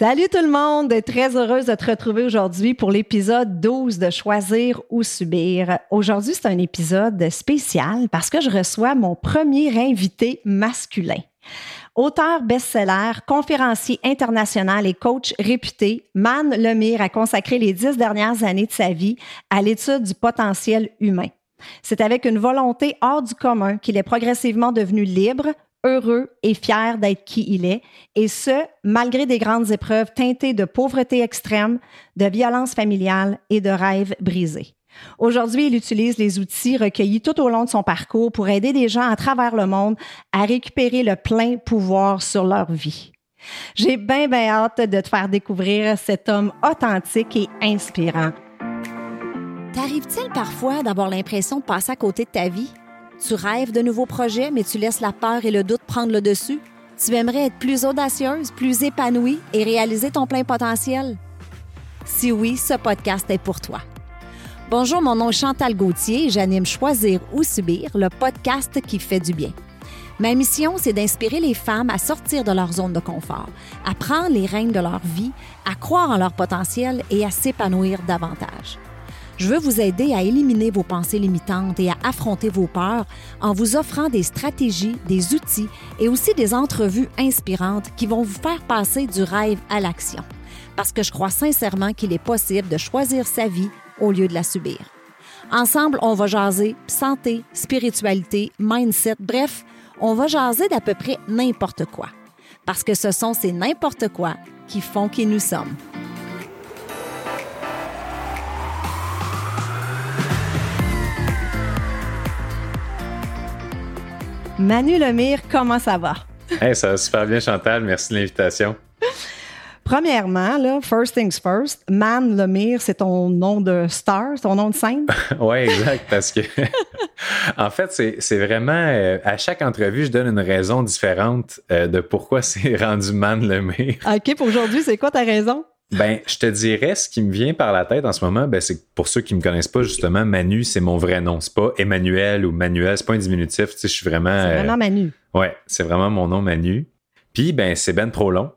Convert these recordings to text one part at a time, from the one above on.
Salut tout le monde, très heureuse de te retrouver aujourd'hui pour l'épisode 12 de Choisir ou Subir. Aujourd'hui, c'est un épisode spécial parce que je reçois mon premier invité masculin. Auteur best-seller, conférencier international et coach réputé, Man Lemire a consacré les dix dernières années de sa vie à l'étude du potentiel humain. C'est avec une volonté hors du commun qu'il est progressivement devenu libre, heureux et fier d'être qui il est, et ce, malgré des grandes épreuves teintées de pauvreté extrême, de violence familiale et de rêves brisés. Aujourd'hui, il utilise les outils recueillis tout au long de son parcours pour aider des gens à travers le monde à récupérer le plein pouvoir sur leur vie. J'ai bien, bien hâte de te faire découvrir cet homme authentique et inspirant. T'arrive-t-il parfois d'avoir l'impression de passer à côté de ta vie? Tu rêves de nouveaux projets, mais tu laisses la peur et le doute prendre le dessus? Tu aimerais être plus audacieuse, plus épanouie et réaliser ton plein potentiel? Si oui, ce podcast est pour toi. Bonjour, mon nom est Chantal Gauthier et j'anime Choisir ou Subir, le podcast qui fait du bien. Ma mission, c'est d'inspirer les femmes à sortir de leur zone de confort, à prendre les rênes de leur vie, à croire en leur potentiel et à s'épanouir davantage. Je veux vous aider à éliminer vos pensées limitantes et à affronter vos peurs en vous offrant des stratégies, des outils et aussi des entrevues inspirantes qui vont vous faire passer du rêve à l'action. Parce que je crois sincèrement qu'il est possible de choisir sa vie au lieu de la subir. Ensemble, on va jaser santé, spiritualité, mindset, bref, on va jaser d'à peu près n'importe quoi. Parce que ce sont ces n'importe quoi qui font qui nous sommes. Manu Lemire, comment ça va? Hey, ça va super bien, Chantal. Merci de l'invitation. Premièrement, là, first things first, Man Lemire, c'est ton nom de star, ton nom de scène? oui, exact, parce que en fait, c'est vraiment euh, à chaque entrevue, je donne une raison différente euh, de pourquoi c'est rendu Man Lemire. OK, pour aujourd'hui, c'est quoi ta raison? Ben, je te dirais, ce qui me vient par la tête en ce moment, ben, c'est que pour ceux qui me connaissent pas, justement, Manu, c'est mon vrai nom. C'est pas Emmanuel ou Manuel, c'est pas un diminutif. Tu sais, je suis vraiment. C'est vraiment Manu. ouais, c'est vraiment mon nom, Manu. Puis, ben, c'est ben trop long.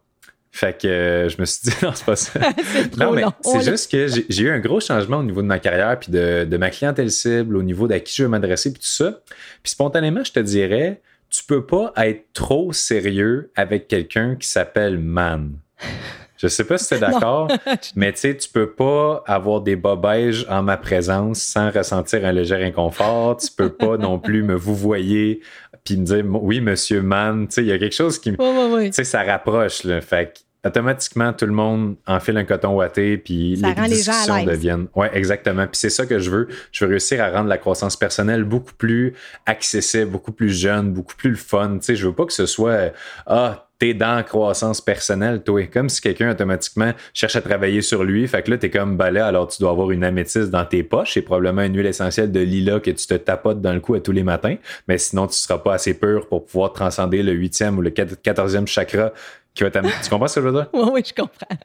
Fait que euh, je me suis dit, non, c'est pas ça. c'est non, mais c'est juste que j'ai eu un gros changement au niveau de ma carrière, puis de, de ma clientèle cible, au niveau d'à qui je veux m'adresser, puis tout ça. Puis spontanément, je te dirais, tu peux pas être trop sérieux avec quelqu'un qui s'appelle Man. Je sais pas si tu es d'accord, mais tu sais, tu peux pas avoir des bobèges en ma présence sans ressentir un léger inconfort. Tu peux pas non plus me vous voyez puis me dire oui, monsieur Man. Tu sais, il y a quelque chose qui me. Tu sais, ça rapproche, là. Fait automatiquement, tout le monde enfile un coton ouaté, puis les discussions deviennent. Ouais, exactement. Puis c'est ça que je veux. Je veux réussir à rendre la croissance personnelle beaucoup plus accessible, beaucoup plus jeune, beaucoup plus fun. Tu sais, je veux pas que ce soit ah t'es dans la croissance personnelle, toi. Comme si quelqu'un automatiquement cherche à travailler sur lui. Fait que là, t'es comme balai, alors tu dois avoir une améthyste dans tes poches. C'est probablement une huile essentielle de lilas que tu te tapotes dans le cou à tous les matins. Mais sinon, tu seras pas assez pur pour pouvoir transcender le huitième ou le quatorzième chakra tu comprends ce que je? Oui, oui, je comprends.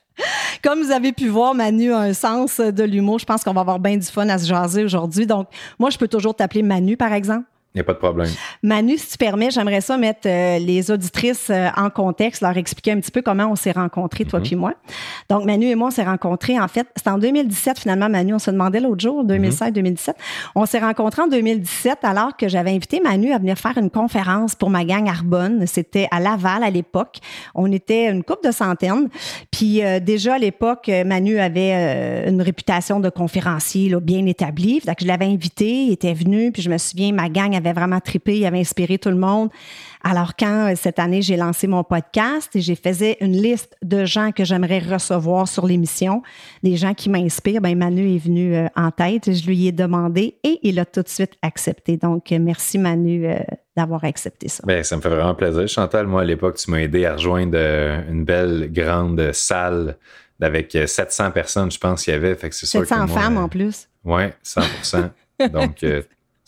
Comme vous avez pu voir, Manu a un sens de l'humour. Je pense qu'on va avoir bien du fun à se jaser aujourd'hui. Donc, moi, je peux toujours t'appeler Manu, par exemple. Il n'y a pas de problème. Manu, si tu permets, j'aimerais ça mettre euh, les auditrices euh, en contexte, leur expliquer un petit peu comment on s'est rencontrés, toi mm puis moi. Donc, Manu et moi, on s'est rencontrés, en fait, c'est en 2017, finalement, Manu, on se demandait l'autre jour, 2016-2017. On s'est rencontrés en 2017 alors que j'avais invité Manu à venir faire une conférence pour ma gang Arbonne. C'était à Laval à l'époque. On était une couple de centaines. Puis euh, déjà à l'époque, Manu avait une réputation de conférencier là, bien établie. Donc, je l'avais invité, il était venu, puis je me souviens, ma gang avait vraiment trippé, il avait inspiré tout le monde. Alors quand euh, cette année j'ai lancé mon podcast et j'ai faisais une liste de gens que j'aimerais recevoir sur l'émission, des gens qui m'inspirent, ben Manu est venu euh, en tête, je lui ai demandé et il a tout de suite accepté. Donc euh, merci Manu d'avoir accepté ça. Bien, ça me fait vraiment plaisir. Chantal, moi à l'époque, tu m'as aidé à rejoindre une belle grande salle avec 700 personnes, je pense qu'il y avait. Fait que 700 femmes en plus. Oui, 100 Donc,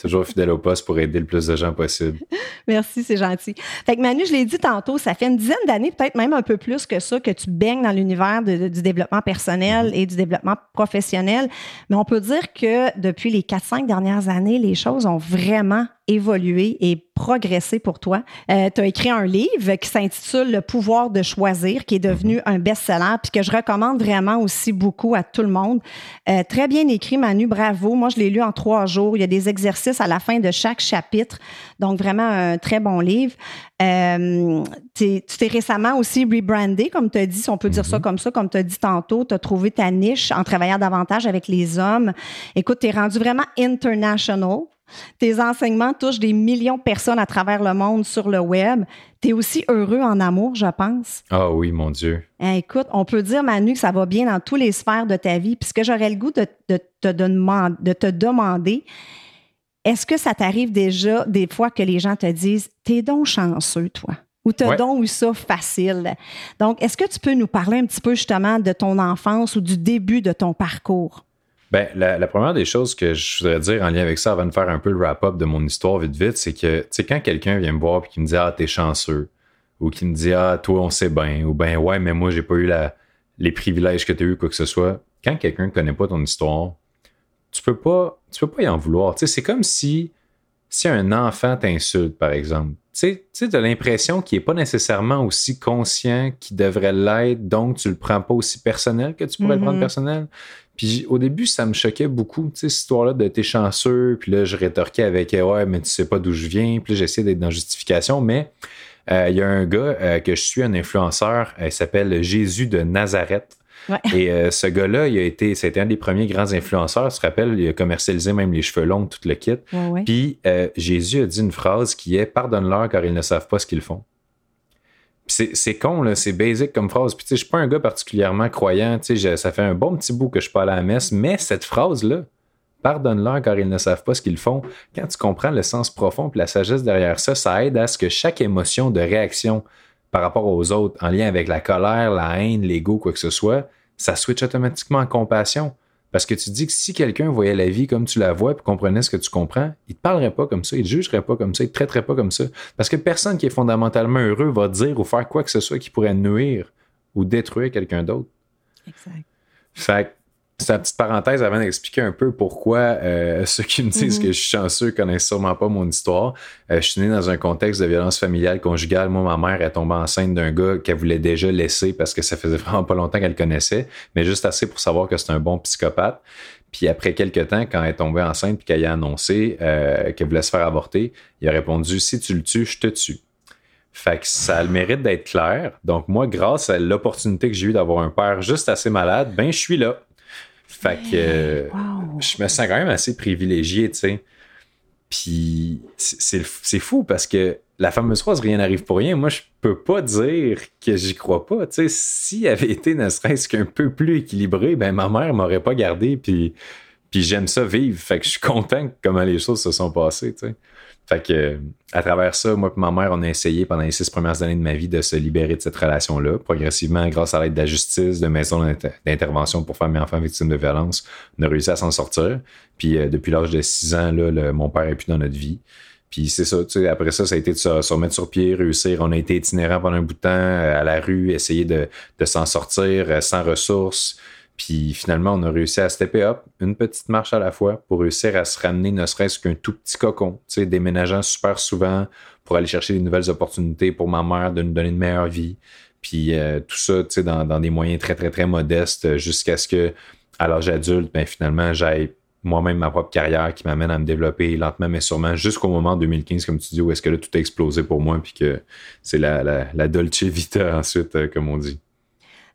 toujours fidèle au poste pour aider le plus de gens possible. Merci, c'est gentil. Fait que Manu, je l'ai dit tantôt, ça fait une dizaine d'années, peut-être même un peu plus que ça, que tu baignes dans l'univers du développement personnel mm-hmm. et du développement professionnel. Mais on peut dire que depuis les 4-5 dernières années, les choses ont vraiment évolué et progressé pour toi. Euh, tu as écrit un livre qui s'intitule Le pouvoir de choisir, qui est devenu mm-hmm. un best-seller, puis que je recommande vraiment aussi beaucoup à tout le monde. Euh, très bien écrit, Manu, bravo. Moi, je l'ai lu en trois jours. Il y a des exercices à la fin de chaque chapitre. Donc, vraiment un très bon livre. Euh, tu t'es récemment aussi rebrandé, comme tu as dit, si on peut dire ça mm-hmm. comme ça, comme tu as dit tantôt. Tu as trouvé ta niche en travaillant davantage avec les hommes. Écoute, tu es rendu vraiment international. Tes enseignements touchent des millions de personnes à travers le monde sur le web. Tu es aussi heureux en amour, je pense. Ah oui, mon Dieu. Eh, écoute, on peut dire, Manu, que ça va bien dans tous les sphères de ta vie. Puisque j'aurais le goût de, te de te demander, est-ce que ça t'arrive déjà des fois que les gens te disent, t'es donc chanceux, toi? Ou t'as donc eu ça facile? Donc, est-ce que tu peux nous parler un petit peu justement de ton enfance ou du début de ton parcours? Ben, la, première des choses que je voudrais dire en lien avec ça avant de faire un peu le wrap-up de mon histoire vite vite, c'est que, tu sais, quand quelqu'un vient me voir et qui me dit Ah, t'es chanceux, ou qui me dit Ah, toi, on sait bien, ou ben ouais, mais moi, j'ai pas eu la, les privilèges que tu as eu, quoi que ce soit, quand quelqu'un ne connaît pas ton histoire, tu peux pas, tu peux pas y en vouloir. Tu sais, c'est comme si, si un enfant t'insulte, par exemple. Tu sais, tu as l'impression qu'il n'est pas nécessairement aussi conscient qu'il devrait l'être, donc tu le prends pas aussi personnel que tu pourrais le prendre mm-hmm. personnel. Puis au début, ça me choquait beaucoup, tu sais, cette histoire-là de t'es chanceux, puis là, je rétorquais avec ouais, mais tu sais pas d'où je viens, puis là, j'essayais d'être dans justification, mais euh, il y a un gars euh, que je suis, un influenceur, euh, il s'appelle Jésus de Nazareth. Et ce gars-là, il a été, c'était un des premiers grands influenceurs. Tu te rappelles, il a commercialisé même les cheveux longs, tout le kit. Puis Jésus a dit une phrase qui est Pardonne-leur car ils ne savent pas ce qu'ils font c'est con, là, c'est basic comme phrase. Puis, tu sais, je suis pas un gars particulièrement croyant. Tu sais, ça fait un bon petit bout que je suis pas à la messe, mais cette phrase-là, pardonne-leur car ils ne savent pas ce qu'ils font. Quand tu comprends le sens profond et la sagesse derrière ça, ça aide à ce que chaque émotion de réaction par rapport aux autres, en lien avec la colère, la haine, l'ego, quoi que ce soit, ça switch automatiquement en compassion. Parce que tu dis que si quelqu'un voyait la vie comme tu la vois et comprenait ce que tu comprends, il te parlerait pas comme ça, il te jugerait pas comme ça, il te traiterait pas comme ça. Parce que personne qui est fondamentalement heureux va dire ou faire quoi que ce soit qui pourrait nuire ou détruire quelqu'un d'autre. Exact. Fait c'est une petite parenthèse avant d'expliquer un peu pourquoi euh, ceux qui me disent mm-hmm. que je suis chanceux connaissent sûrement pas mon histoire. Euh, je suis né dans un contexte de violence familiale conjugale. Moi, ma mère est tombée enceinte d'un gars qu'elle voulait déjà laisser parce que ça faisait vraiment pas longtemps qu'elle connaissait, mais juste assez pour savoir que c'est un bon psychopathe. Puis après quelques temps, quand elle est tombée enceinte puis qu'elle a annoncé euh, qu'elle voulait se faire avorter, il a répondu Si tu le tues, je te tue. Fait que ça a le mérite d'être clair. Donc, moi, grâce à l'opportunité que j'ai eue d'avoir un père juste assez malade, ben, je suis là. Fait que je me sens quand même assez privilégié, tu sais. Puis c'est fou parce que la fameuse phrase rien n'arrive pour rien, moi je peux pas dire que j'y crois pas. Tu sais, s'il avait été ne serait-ce qu'un peu plus équilibré, ben ma mère m'aurait pas gardé. Puis, puis j'aime ça vivre. Fait que je suis content comment les choses se sont passées. Tu sais. Fait que, à travers ça, moi et ma mère, on a essayé pendant les six premières années de ma vie de se libérer de cette relation-là. Progressivement, grâce à l'aide de la justice, de maisons d'intervention pour femmes et enfants victimes de violence, on a réussi à s'en sortir. Puis, euh, depuis l'âge de six ans, mon père est plus dans notre vie. Puis c'est ça, tu sais, après ça, ça a été de se, remettre sur pied, réussir. On a été itinérant pendant un bout de temps euh, à la rue, essayer de, de s'en sortir euh, sans ressources. Puis finalement, on a réussi à stepper up une petite marche à la fois pour réussir à se ramener ne serait-ce qu'un tout petit cocon, tu sais, déménageant super souvent pour aller chercher des nouvelles opportunités pour ma mère de nous donner une meilleure vie. Puis euh, tout ça, tu sais, dans, des moyens très, très, très modestes jusqu'à ce que, à l'âge adulte, ben, finalement, j'aille moi-même ma propre carrière qui m'amène à me développer lentement mais sûrement jusqu'au moment 2015 comme tu dis où est-ce que là tout a explosé pour moi puis que c'est la, dolce vita ensuite euh, comme on dit.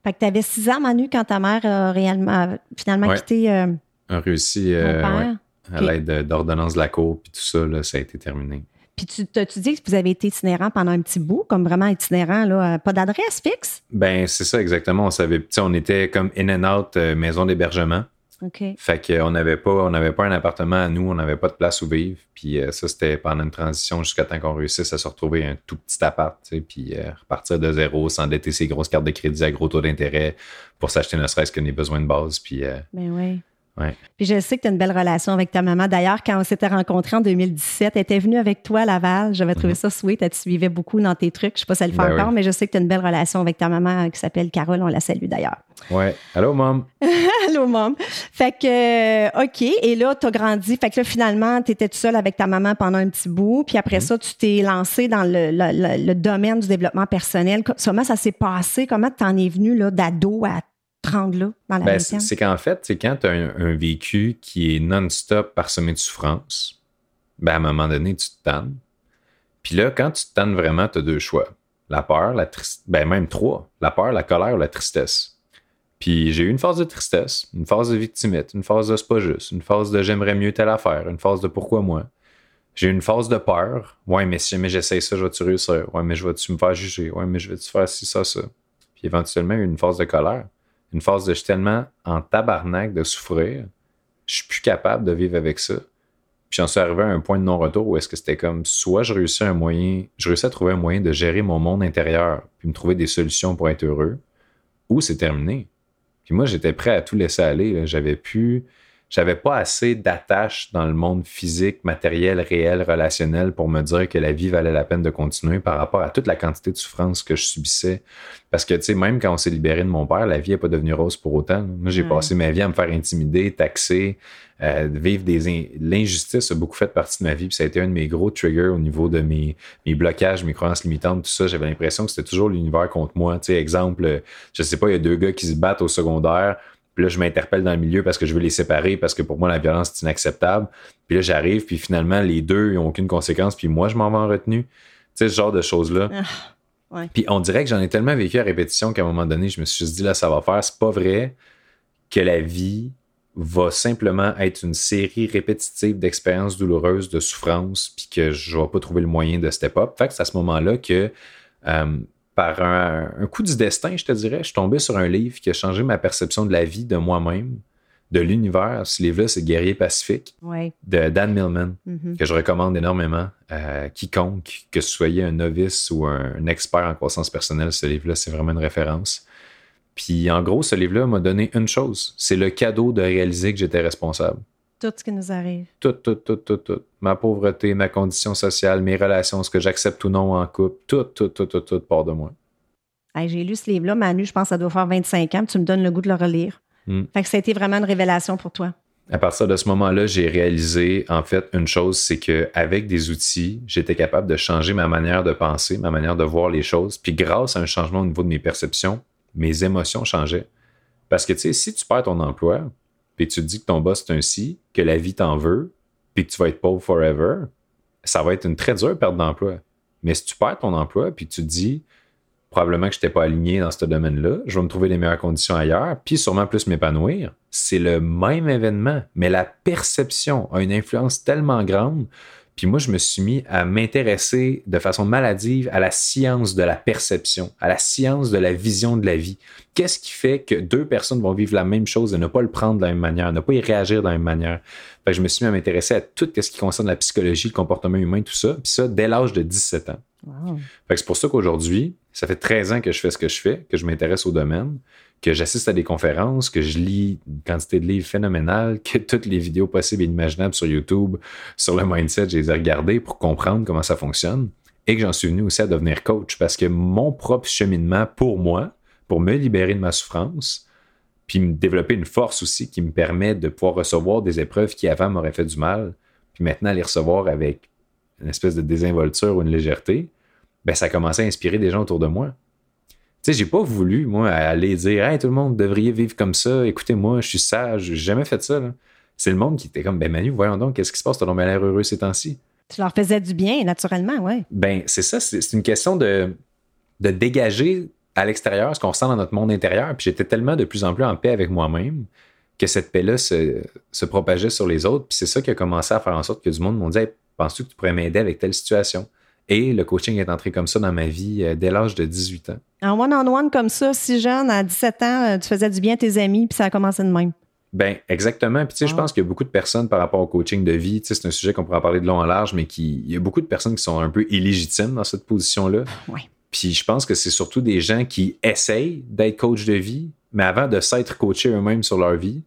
Fait que tu avais six ans, Manu, quand ta mère a réellement, finalement quitté. Euh, a réussi euh, à l'aide d'ordonnance de la cour, puis tout ça, là, ça a été terminé. Puis tu, tu dis que vous avez été itinérant pendant un petit bout, comme vraiment itinérant, là, pas d'adresse fixe? Ben, c'est ça exactement. On savait, on était comme in and out euh, maison d'hébergement. Fait qu'on n'avait pas, on n'avait pas un appartement à nous, on n'avait pas de place où vivre. Puis euh, ça, c'était pendant une transition jusqu'à temps qu'on réussisse à se retrouver un tout petit appart, puis euh, repartir de zéro, s'endetter ses grosses cartes de crédit à gros taux d'intérêt pour s'acheter ne serait-ce que des besoins de base. Puis euh, ben Puis je sais que tu as une belle relation avec ta maman. D'ailleurs, quand on s'était rencontrés en 2017, elle était venue avec toi à Laval. J'avais trouvé mhm. ça sweet. Elle te suivait beaucoup dans tes trucs. Je sais pas si elle le fait ben encore, mais je sais que tu as une belle relation avec ta maman qui s'appelle Carole. On la salue d'ailleurs. Ouais. Allô, mom. Allô, mom. Fait que, euh, OK. Et là, tu as grandi. Fait que là, finalement, tu étais tout seul avec ta maman pendant un petit bout. Puis après mhm. ça, tu t'es lancé dans le, domaine du développement personnel. Comment ça s'est passé? Comment tu en es venu d'ado à là, dans la ben, C'est qu'en fait, c'est quand tu as un, vécu qui est non-stop parsemé de souffrance, ben, à un moment donné, tu te tannes. Puis là, quand tu te tannes vraiment, tu as deux choix. La peur, la tristesse, ben même trois. La peur, la colère ou la tristesse. Puis j'ai eu une phase de tristesse, une phase de victimite, une phase de c'est pas juste, une phase de j'aimerais mieux telle affaire, une phase de pourquoi moi. J'ai eu une phase de peur. Ouais, mais si jamais j'essaye ça, je vais-tu réussir? Ouais, mais je vais-tu me faire juger? Ouais, mais je vais-tu faire ci, ça, ça? Puis éventuellement, une phase de colère une phase de je suis tellement en tabarnak de souffrir, je suis plus capable de vivre avec ça. Puis j'en suis arrivé à un point de non-retour où est-ce que c'était comme soit je réussis un moyen, je réussis à trouver un moyen de gérer mon monde intérieur, puis me trouver des solutions pour être heureux, ou c'est terminé. Puis moi, j'étais prêt à tout laisser aller. J'avais pu j'avais pas assez d'attache dans le monde physique, matériel, réel, relationnel pour me dire que la vie valait la peine de continuer par rapport à toute la quantité de souffrance que je subissais. Parce que, tu sais, même quand on s'est libéré de mon père, la vie n'est pas devenue rose pour autant. Moi, j'ai passé ma vie à me faire intimider, taxer, euh, vivre des l'injustice a beaucoup fait partie de ma vie. Puis ça a été un de mes gros triggers au niveau de mes, mes blocages, mes croyances limitantes, tout ça. J'avais l'impression que c'était toujours l'univers contre moi. Tu sais, exemple, je sais pas, il y a deux gars qui se battent au secondaire puis là, je m'interpelle dans le milieu parce que je veux les séparer, parce que pour moi, la violence, c'est inacceptable. Puis là, j'arrive, puis finalement, les deux, ils n'ont aucune conséquence, puis moi, je m'en vais en retenue. Tu sais, ce genre de choses-là. Ah, puis on dirait que j'en ai tellement vécu à répétition qu'à un moment donné, je me suis juste dit, là, ça va faire. C'est pas vrai que la vie va simplement être une série répétitive d'expériences douloureuses, de souffrances, puis que je vais pas trouver le moyen de step up. Fait que c'est à ce moment-là que euh, par un, coup du destin, je te dirais, je suis tombé sur un livre qui a changé ma perception de la vie, de moi-même, de l'univers. Ce livre-là, c'est Guerrier Pacifique de Dan Millman, mm-hmm. que je recommande énormément à quiconque, que ce soyez un novice ou un, expert en croissance personnelle. Ce livre-là, c'est vraiment une référence. Puis en gros, ce livre-là m'a donné une chose c'est le cadeau de réaliser que j'étais responsable. Tout ce qui nous arrive. Tout, tout, tout, tout, tout. Ma pauvreté, ma condition sociale, mes relations, ce que j'accepte ou non en couple, tout, tout, tout, tout, tout part de moi. J'ai lu ce livre-là, Manu, je pense que ça doit faire 25 ans, tu me donnes le goût de le relire. Hmm. Fait que ça a été vraiment une révélation pour toi. À partir de ce moment-là, j'ai réalisé en fait une chose, c'est qu'avec des outils, j'étais capable de changer ma manière de penser, ma manière de voir les choses. Puis grâce à un changement au niveau de mes perceptions, mes émotions changeaient. Parce que tu sais, si tu perds ton emploi, puis tu te dis que ton boss est ainsi, que la vie t'en veut, puis que tu vas être pauvre forever, ça va être une très dure perte d'emploi. Mais si tu perds ton emploi, puis tu te dis probablement que je n'étais pas aligné dans ce domaine-là, je vais me trouver les meilleures conditions ailleurs, puis sûrement plus m'épanouir, c'est le même événement, mais la perception a une influence tellement grande puis moi, je me suis mis à m'intéresser de façon maladive à la science de la perception, à la science de la vision de la vie. Qu'est-ce qui fait que deux personnes vont vivre la même chose et ne pas le prendre de la même manière, ne pas y réagir de la même manière? Fait je me suis mis à m'intéresser à tout ce qui concerne la psychologie, le comportement humain, tout ça. Puis ça, dès l'âge de 17 ans. c'est pour ça qu'aujourd'hui, ça fait 13 ans que je fais ce que je fais, que je m'intéresse au domaine que j'assiste à des conférences, que je lis une quantité de livres phénoménales, que toutes les vidéos possibles et imaginables sur YouTube, sur le mindset, je les ai regardées pour comprendre comment ça fonctionne et que j'en suis venu aussi à devenir coach parce que mon propre cheminement pour moi, pour me libérer de ma souffrance, puis me développer une force aussi qui me permet de pouvoir recevoir des épreuves qui avant m'auraient fait du mal, puis maintenant les recevoir avec une espèce de désinvolture ou une légèreté, ben ça a commencé à inspirer des gens autour de moi. Tu sais, j'ai pas voulu, moi, aller dire, hey, tout le monde devrait vivre comme ça, écoutez-moi, je suis sage, j'ai jamais fait ça. C'est le monde qui était comme, ben Manu, voyons donc, qu'est-ce qui se passe, t'as l'air heureux ces temps-ci. Tu leur faisais du bien, naturellement, oui. Ben, c'est ça, c'est une question de, de dégager à l'extérieur ce qu'on sent dans notre monde intérieur. Puis j'étais tellement de plus en plus en paix avec moi-même que cette paix-là se, se, propageait sur les autres. Puis c'est ça qui a commencé à faire en sorte que du monde m'ont dit hey, Penses-tu que tu pourrais m'aider avec telle situation? Et le coaching est entré comme ça dans ma vie euh, dès l'âge de 18 ans. En one-on-one comme ça, si jeune, à 17 ans, euh, tu faisais du bien à tes amis, puis ça a commencé de même. Ben exactement. Puis tu sais, je pense qu'il y a beaucoup de personnes par rapport au coaching de vie. Tu sais, c'est un sujet qu'on pourra parler de long en large, mais qui, il y a beaucoup de personnes qui sont un peu illégitimes dans cette position-là. Oui. Puis je pense que c'est surtout des gens qui essayent d'être coach de vie, mais avant de s'être coachés eux-mêmes sur leur vie,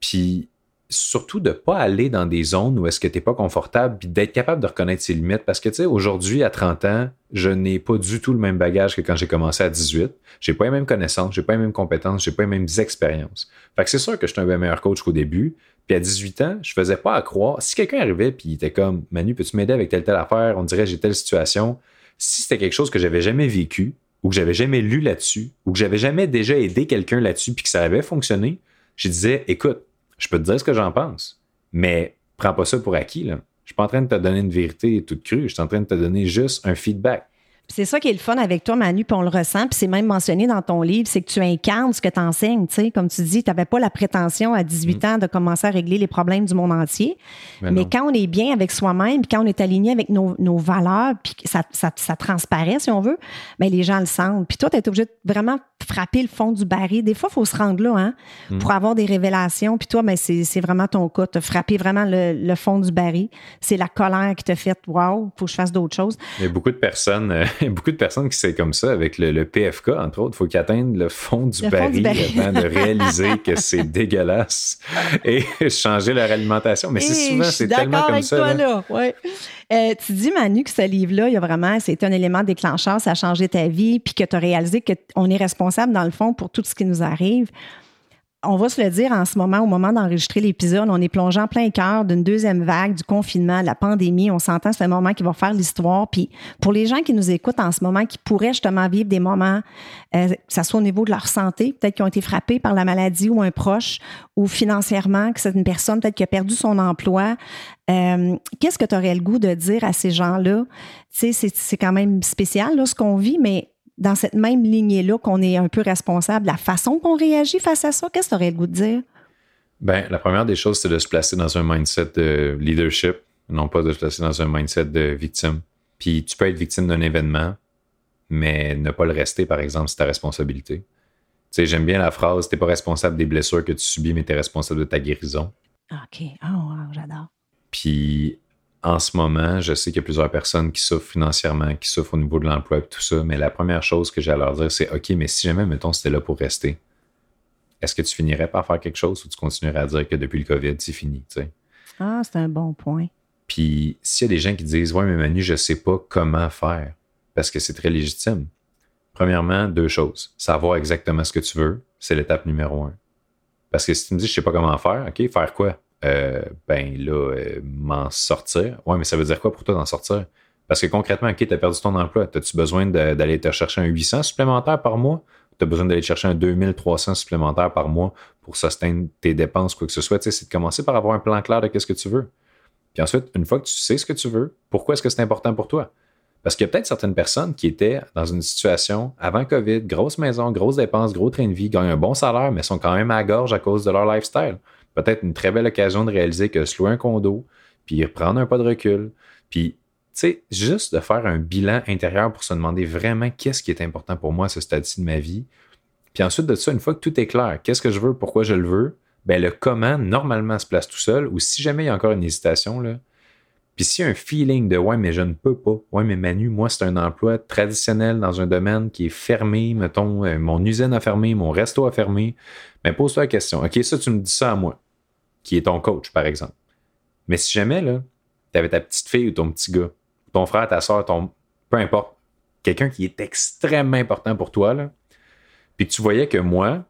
Puis surtout de ne pas aller dans des zones où est-ce que tu n'es pas confortable, puis d'être capable de reconnaître ses limites. Parce que, tu sais, aujourd'hui, à 30 ans, je n'ai pas du tout le même bagage que quand j'ai commencé à 18. J'ai pas les mêmes connaissances, j'ai pas les mêmes compétences, j'ai pas les mêmes expériences. Fait que c'est sûr que je suis un meilleur coach qu'au début. Puis à 18 ans, je faisais pas à croire. Si quelqu'un arrivait puis il était comme Manu, peux-tu m'aider avec telle telle affaire? On dirait j'ai telle situation. Si c'était quelque chose que j'avais jamais vécu ou que j'avais jamais lu là-dessus ou que j'avais jamais déjà aidé quelqu'un là-dessus puis que ça avait fonctionné, je disais écoute, je peux te dire ce que j'en pense, mais prends pas ça pour acquis. Là. Je suis pas en train de te donner une vérité toute crue, je suis en train de te donner juste un feedback. C'est ça qui est le fun avec toi, Manu, puis on le ressent, puis c'est même mentionné dans ton livre, c'est que tu incarnes ce que tu enseignes. Tu sais, comme tu dis, tu n'avais pas la prétention à 18 mm. ans de commencer à régler les problèmes du monde entier. Mais, quand on est bien avec soi-même, puis quand on est aligné avec nos, valeurs, puis ça, ça, transparaît, si on veut, bien, les gens le sentent. Puis toi, tu es obligé de vraiment frapper le fond du baril. Des fois, il faut se rendre là hein, mm. pour avoir des révélations. Puis toi, ben, c'est vraiment ton cas. Tu as frappé vraiment le, fond du baril. C'est la colère qui t'a fait « Wow, il faut que je fasse d'autres choses ». Il y a beaucoup de personnes... Euh, y a beaucoup de personnes qui c'est comme ça avec le, PFK, entre autres. Il faut qu'ils atteignent le fond du, baril, avant de réaliser que c'est dégueulasse et changer leur alimentation. Mais c'est souvent, c'est tellement comme ça. Toi, là. Euh, tu dis, Manu, que ce livre-là, il y a vraiment, c'est un élément déclencheur, ça a changé ta vie, puis que tu as réalisé qu'on est responsable, dans le fond, pour tout ce qui nous arrive on va se le dire en ce moment, au moment d'enregistrer l'épisode, on est plongé en plein cœur d'une deuxième vague, du confinement, de la pandémie. On s'entend, c'est un moment qui va faire l'histoire. Puis pour les gens qui nous écoutent en ce moment, qui pourraient justement vivre des moments, euh, que ce soit au niveau de leur santé, peut-être qu'ils ont été frappés par la maladie ou un proche, ou financièrement, que c'est une personne peut-être qui a perdu son emploi, euh, qu'est-ce que tu aurais le goût de dire à ces gens-là? Tu sais, c'est quand même spécial, là, ce qu'on vit, mais dans cette même lignée-là qu'on est un peu responsable, la façon qu'on réagit face à ça, qu'est-ce que tu aurais le goût de dire? Ben, la première des choses, c'est de se placer dans un mindset de leadership, non pas de se placer dans un mindset de victime. Puis tu peux être victime d'un événement, mais ne pas le rester, par exemple, c'est ta responsabilité. Tu sais, j'aime bien la phrase T'es pas responsable des blessures que tu subis, mais tu es responsable de ta guérison. OK. Oh, j'adore. Puis en ce moment, je sais qu'il y a plusieurs personnes qui souffrent financièrement, qui souffrent au niveau de l'emploi et tout ça, mais la première chose que j'ai à leur dire, c'est OK, mais si jamais, mettons, c'était là pour rester, est-ce que tu finirais par faire quelque chose ou tu continuerais à dire que depuis le COVID, c'est fini, tu sais? Ah, c'est un bon point. Puis s'il y a des gens qui disent Ouais, mais Manu, je sais pas comment faire, parce que c'est très légitime. Premièrement, deux choses. Savoir exactement ce que tu veux, c'est l'étape numéro un. Parce que si tu me dis je sais pas comment faire, OK, faire quoi? Euh, ben là, euh, m'en sortir. Ouais, mais ça veut dire quoi pour toi d'en sortir? Parce que concrètement, OK, tu as perdu ton emploi. As-tu besoin d'aller te chercher un 800 supplémentaire par mois? Tu as besoin d'aller chercher un 2300 supplémentaire par mois pour soutenir tes dépenses, quoi que ce soit. c'est de commencer par avoir un plan clair de qu'est-ce que tu veux. Puis ensuite, une fois que tu sais ce que tu veux, pourquoi est-ce que c'est important pour toi? Parce qu'il y a peut-être certaines personnes qui étaient dans une situation avant COVID, grosse maison, grosse dépenses, gros train de vie, gagnent un bon salaire, mais sont quand même à gorge à cause de leur lifestyle peut-être une très belle occasion de réaliser que se louer un condo, puis prendre un pas de recul, puis, tu sais, juste de faire un bilan intérieur pour se demander vraiment qu'est-ce qui est important pour moi à ce stade-ci de ma vie. Puis ensuite de ça, une fois que tout est clair, qu'est-ce que je veux, pourquoi je le veux, ben le comment, normalement, se place tout seul, ou si jamais il y a encore une hésitation, là, puis s'il y a un feeling de ouais, mais je ne peux pas, ouais, mais Manu, moi, c'est un emploi traditionnel dans un domaine qui est fermé, mettons, euh, mon usine a fermé, mon resto a fermé, mais pose-toi la question, OK, ça, tu me dis ça à moi qui est ton coach, par exemple. Mais si jamais, là, tu avais ta petite fille ou ton petit gars, ton frère, ta soeur, ton. peu importe, quelqu'un qui est extrêmement important pour toi, là, puis tu voyais que moi,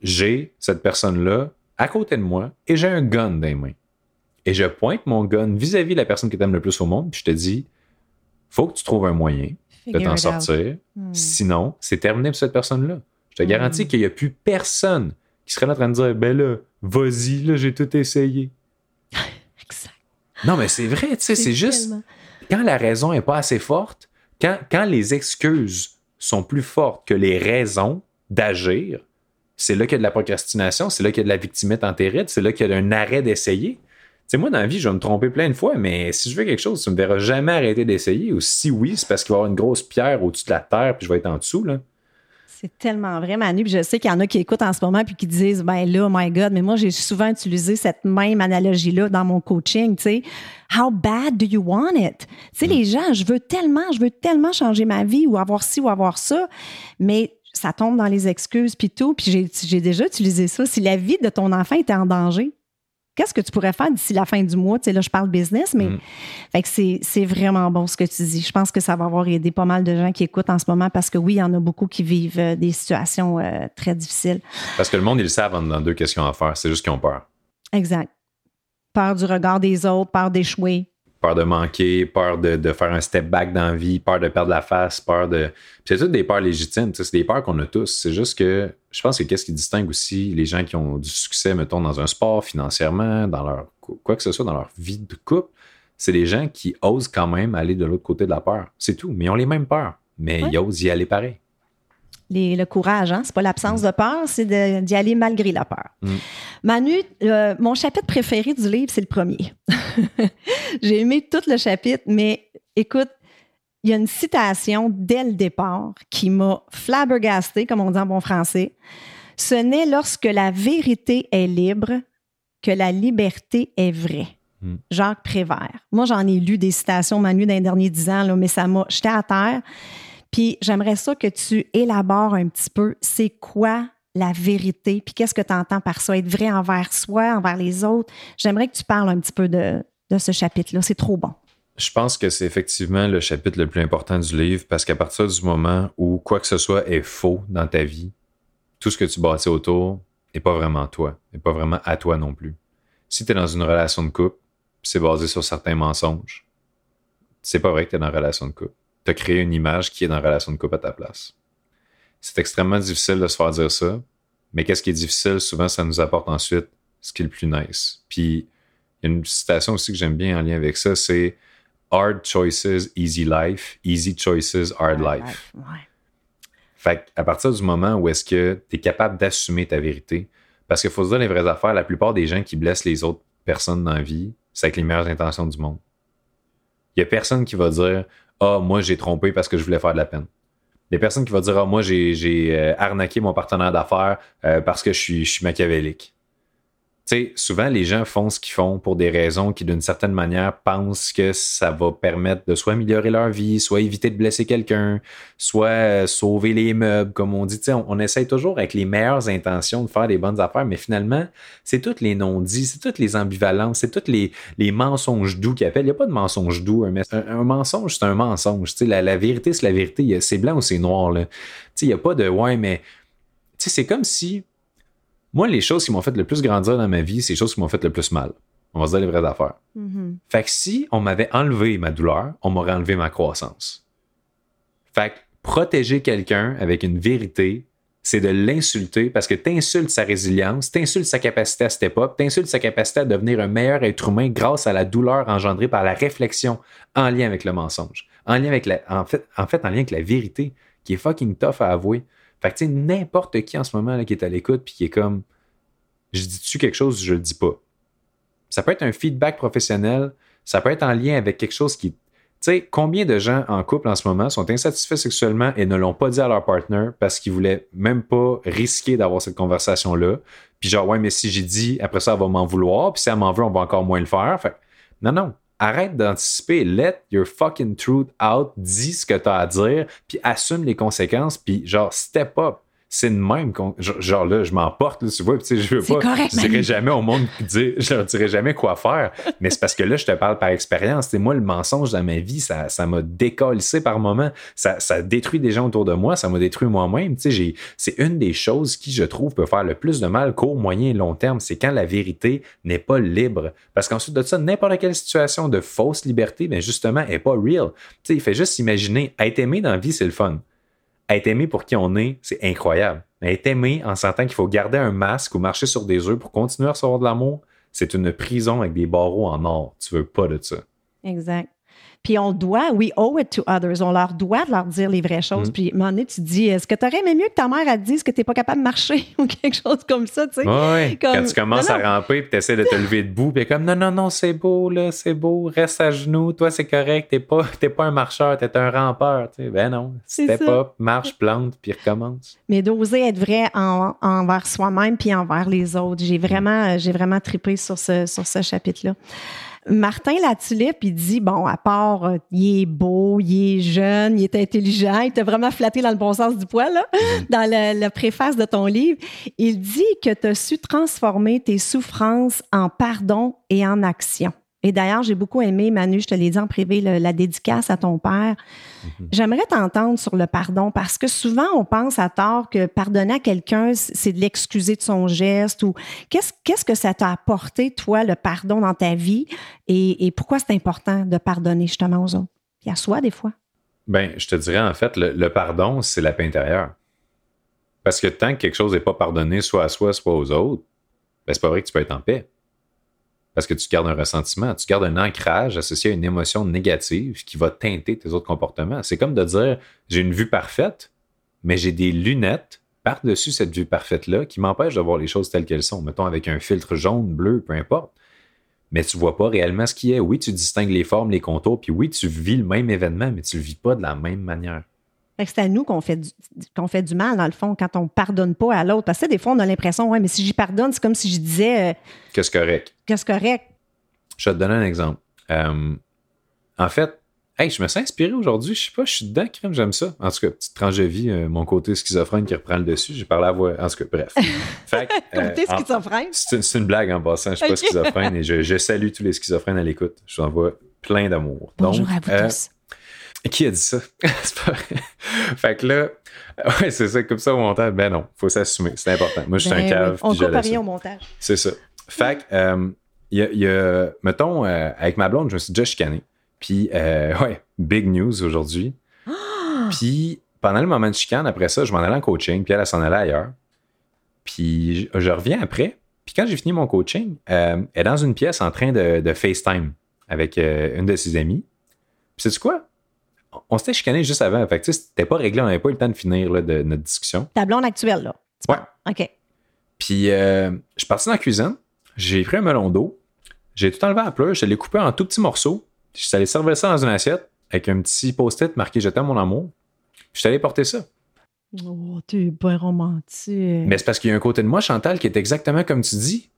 j'ai cette personne-là à côté de moi et j'ai un gun dans les mains. Et je pointe mon gun vis-à-vis de la personne que tu aimes le plus au monde, puis je te dis, faut que tu trouves un moyen de t'en sortir. Hmm. Sinon, c'est terminé pour cette personne-là. Je te garantis hmm. qu'il n'y a plus personne qui serait là en train de dire, ben là, vas-y, là, j'ai tout essayé. exact. Non, mais c'est vrai, tu sais, c'est juste quand la raison n'est pas assez forte, quand, quand les excuses sont plus fortes que les raisons d'agir, c'est là qu'il y a de la procrastination, c'est là qu'il y a de la victimite entérite, c'est là qu'il y a un arrêt d'essayer. Tu sais, moi, dans la vie, je vais me tromper plein de fois, mais si je veux quelque chose, tu ne me verras jamais arrêter d'essayer. Ou si oui, c'est parce qu'il va y avoir une grosse pierre au-dessus de la terre, puis je vais être en dessous, là. C'est tellement vrai, Manu. Puis je sais qu'il y en a qui écoutent en ce moment puis qui disent, ben là, oh my God, mais moi, j'ai souvent utilisé cette même analogie-là dans mon coaching, tu sais. How bad do you want it? Tu sais, les mm. gens, je veux tellement, je veux tellement changer ma vie ou avoir ci ou avoir ça, mais ça tombe dans les excuses puis tout. Puis j'ai déjà utilisé ça. Si la vie de ton enfant était en danger, qu'est-ce que tu pourrais faire d'ici la fin du mois? Tu sais, là, je parle business, mais mm. fait que c'est vraiment bon ce que tu dis. Je pense que ça va avoir aidé pas mal de gens qui écoutent en ce moment parce que oui, il y en a beaucoup qui vivent euh, des situations euh, très difficiles. Parce que le monde, ils le savent en dedans d'eux qu'est-ce qu'ils ont à faire. C'est juste qu'ils ont peur. Exact. Peur du regard des autres, peur d'échouer peur de manquer, peur de, faire un step back dans la vie, peur de perdre la face, peur de. C'est toutes des peurs légitimes, c'est des peurs qu'on a tous. C'est juste que je pense que qu'est-ce qui distingue aussi les gens qui ont du succès, mettons, dans un sport, financièrement, dans leur quoi que ce soit, dans leur vie de couple, c'est des gens qui osent quand même aller de l'autre côté de la peur. C'est tout. Mais ils ont les mêmes peurs. Mais ils osent y aller pareil le courage. Hein? C'est pas l'absence de peur, c'est d'y aller malgré la peur. Mm. Manu, euh, mon chapitre préféré du livre, c'est le premier. J'ai aimé tout le chapitre, mais écoute, il y a une citation dès le départ qui m'a flabbergasté, comme on dit en bon français. Ce n'est lorsque la vérité est libre que la liberté est vraie. Mm. Jacques Prévert. Moi, j'en ai lu des citations, Manu, dans les derniers dix ans, là, mais ça m'a jeté à terre. Puis j'aimerais ça que tu élabores un petit peu, c'est quoi la vérité, puis qu'est-ce que tu entends par ça, être vrai envers soi, envers les autres. J'aimerais que tu parles un petit peu de, ce chapitre-là, c'est trop bon. Je pense que c'est effectivement le chapitre le plus important du livre parce qu'à partir du moment où quoi que ce soit est faux dans ta vie, tout ce que tu bâtis autour n'est pas vraiment toi, n'est pas vraiment à toi non plus. Si tu es dans une relation de couple, c'est basé sur certains mensonges, c'est pas vrai que tu es dans une relation de couple créer une image qui est dans la relation de couple à ta place. C'est extrêmement difficile de se faire dire ça, mais qu'est-ce qui est difficile, souvent, ça nous apporte ensuite ce qui est le plus nice. Puis, il y a une citation aussi que j'aime bien en lien avec ça, c'est Hard choices, easy life. Easy choices, hard life. Fait à partir du moment où est-ce que tu es capable d'assumer ta vérité, parce qu'il faut se dire les vraies affaires, la plupart des gens qui blessent les autres personnes dans la vie, c'est avec les meilleures intentions du monde. Il n'y a personne qui va dire ah, moi, j'ai trompé parce que je voulais faire de la peine. Des personnes qui vont dire Ah, moi, j'ai euh, arnaqué mon partenaire d'affaires euh, parce que je suis, je suis machiavélique sais, souvent, les gens font ce qu'ils font pour des raisons qui, d'une certaine manière, pensent que ça va permettre de soit améliorer leur vie, soit éviter de blesser quelqu'un, soit euh, sauver les meubles, comme on dit. On, on essaye toujours avec les meilleures intentions de faire des bonnes affaires, mais finalement, c'est toutes les non-dits, c'est toutes les ambivalences, c'est tous les, mensonges doux qu'ils appellent. Il n'y a pas de mensonge doux. Un, mensonge, c'est un mensonge. La, la vérité, c'est la vérité. C'est blanc ou c'est noir. Là. Il n'y a pas de ouais, mais c'est comme si moi, les choses qui m'ont fait le plus grandir dans ma vie, c'est les choses qui m'ont fait le plus mal. On va se dire les vraies affaires. Mm-hmm. Fait que si on m'avait enlevé ma douleur, on m'aurait enlevé ma croissance. Fait que protéger quelqu'un avec une vérité, c'est de l'insulter parce que tu insultes sa résilience, tu insultes sa capacité à step up, tu insultes sa capacité à devenir un meilleur être humain grâce à la douleur engendrée par la réflexion en lien avec le mensonge, en lien avec la, en fait, en fait, en lien avec la vérité qui est fucking tough à avouer. Fait que, tu sais, n'importe qui en ce moment là, qui est à l'écoute puis qui est comme, je dis-tu quelque chose, je le dis pas? Ça peut être un feedback professionnel, ça peut être en lien avec quelque chose qui. Tu sais, combien de gens en couple en ce moment sont insatisfaits sexuellement et ne l'ont pas dit à leur partner parce qu'ils voulaient même pas risquer d'avoir cette conversation-là? Puis genre, ouais, mais si j'ai dit, après ça, elle va m'en vouloir. Puis si elle m'en veut, on va encore moins le faire. Fait non, non. Arrête d'anticiper. Let your fucking truth out. Dis ce que tu as à dire. Puis assume les conséquences. Puis genre, step up c'est de même genre là je m'emporte tu vois tu sais je veux pas correct, je dirais jamais au monde je leur dirais jamais quoi faire mais c'est parce que là je te parle par expérience. C'est moi le mensonge dans ma vie ça ça m'a décollé par moment. Ça, ça détruit des gens autour de moi ça m'a détruit moi-même. Tu sais c'est une des choses qui je trouve peut faire le plus de mal court moyen et long terme c'est quand la vérité n'est pas libre. Parce qu'ensuite de ça n'importe quelle situation de fausse liberté ben justement est pas real. Tu sais il fait juste imaginer être aimé dans la vie c'est le fun être aimé pour qui on est, c'est incroyable. Mais être aimé en sentant qu'il faut garder un masque ou marcher sur des œufs pour continuer à recevoir de l'amour, c'est une prison avec des barreaux en or. Tu veux pas de ça. Exact. Puis on doit, we owe it to others. On leur doit de leur dire les vraies choses. Mm. Puis à un moment donné, tu dis, est-ce que tu aurais aimé mieux que ta mère elle te dise que tu n'es pas capable de marcher ou quelque chose comme ça, tu sais? Oui, quand tu commences à ramper puis tu essaies de te lever debout, puis comme, non, non, non, c'est beau, là, c'est beau, reste à genoux, toi, c'est correct, t'es pas, pas un marcheur, t'es un rampeur, tu sais. Ben non, step up, marche, plante, puis recommence. Mais d'oser être vrai envers soi-même puis envers les autres. J'ai vraiment, j'ai vraiment trippé sur ce, sur ce chapitre-là. Martin Latulippe, il dit, bon, à part, euh, il est beau, il est jeune, il est intelligent, il t'a vraiment flatté dans le bon sens du poil, là, mm-hmm. dans la préface de ton livre. Il dit que tu as su transformer tes souffrances en pardon et en action. Et d'ailleurs, j'ai beaucoup aimé, Manu, je te l'ai dit en privé, la dédicace à ton père. Mhm. J'aimerais t'entendre sur le pardon parce que souvent, on pense à tort que pardonner à quelqu'un, c'est de l'excuser de son geste ou qu'est-ce, que ça t'a apporté, toi, le pardon dans ta vie? Et, pourquoi c'est important de pardonner justement aux autres? Et à soi, des fois? Ben, je te dirais, en fait, le, pardon, c'est la paix intérieure. Parce que tant que quelque chose n'est pas pardonné, soit à soi, soit aux autres, ben, c'est pas vrai que tu peux être en paix parce que tu gardes un ressentiment, tu gardes un ancrage associé à une émotion négative qui va teinter tes autres comportements. C'est comme de dire j'ai une vue parfaite, mais j'ai des lunettes par-dessus cette vue parfaite-là qui m'empêchent de voir les choses telles qu'elles sont, mettons avec un filtre jaune, bleu, peu importe. Mais tu vois pas réellement ce qui est. Oui, tu distingues les formes, les contours, puis oui, tu vis le même événement, mais tu le vis pas de la même manière. C'est à nous qu'on fait, du, qu'on fait du mal, dans le fond, quand on pardonne pas à l'autre. Parce que des fois, on a l'impression, ouais, mais si j'y pardonne, c'est comme si je disais. Qu'est-ce correct? Qu'est-ce correct? Je vais te donner un exemple. Euh, en fait, hey, je me sens inspiré aujourd'hui. Je sais pas, je suis dedans, crème, j'aime ça. En tout cas, petite tranche de vie, euh, mon côté schizophrène qui reprend le dessus. J'ai parlé à voix. En tout cas, bref. Fait, côté euh, schizophrène? C'est une, blague en passant. Je suis pas schizophrène et je, salue tous les schizophrènes à l'écoute. Je vous envoie plein d'amour. Bonjour à vous tous. Qui a dit ça? c'est pas vrai. Fait que là, ouais, c'est ça, comme ça au montage. Ben non, faut s'assumer. C'est important. Moi, je suis un ben cave. On coupe rien au montage. C'est ça. Fait que, il y, a, mettons, euh, avec ma blonde, je me suis déjà chicané. Puis, euh, ouais, big news aujourd'hui. Puis, pendant le moment de chicane, après ça, je m'en allais en coaching, puis elle, s'en allait ailleurs. Puis, je, reviens après. Puis, quand j'ai fini mon coaching, euh, elle est dans une pièce en train de, FaceTime avec une de ses amies. Puis, c'est quoi? On s'était chicané juste avant. Fait que, c'était pas réglé, on n'avait pas eu le temps de finir de notre discussion. Ta blonde actuelle, là. Ouais. OK. Puis, je suis parti dans la cuisine. J'ai pris un melon d'eau, j'ai tout enlevé à pleurs, je l'ai coupé en tout petits morceaux, je suis allé servir ça dans une assiette avec un petit post-it marqué Je t'aime mon amour. Je suis allé porter ça. Oh, t'es pas romantique. Mais c'est parce qu'il y a un côté de moi, Chantal, qui est exactement comme tu dis.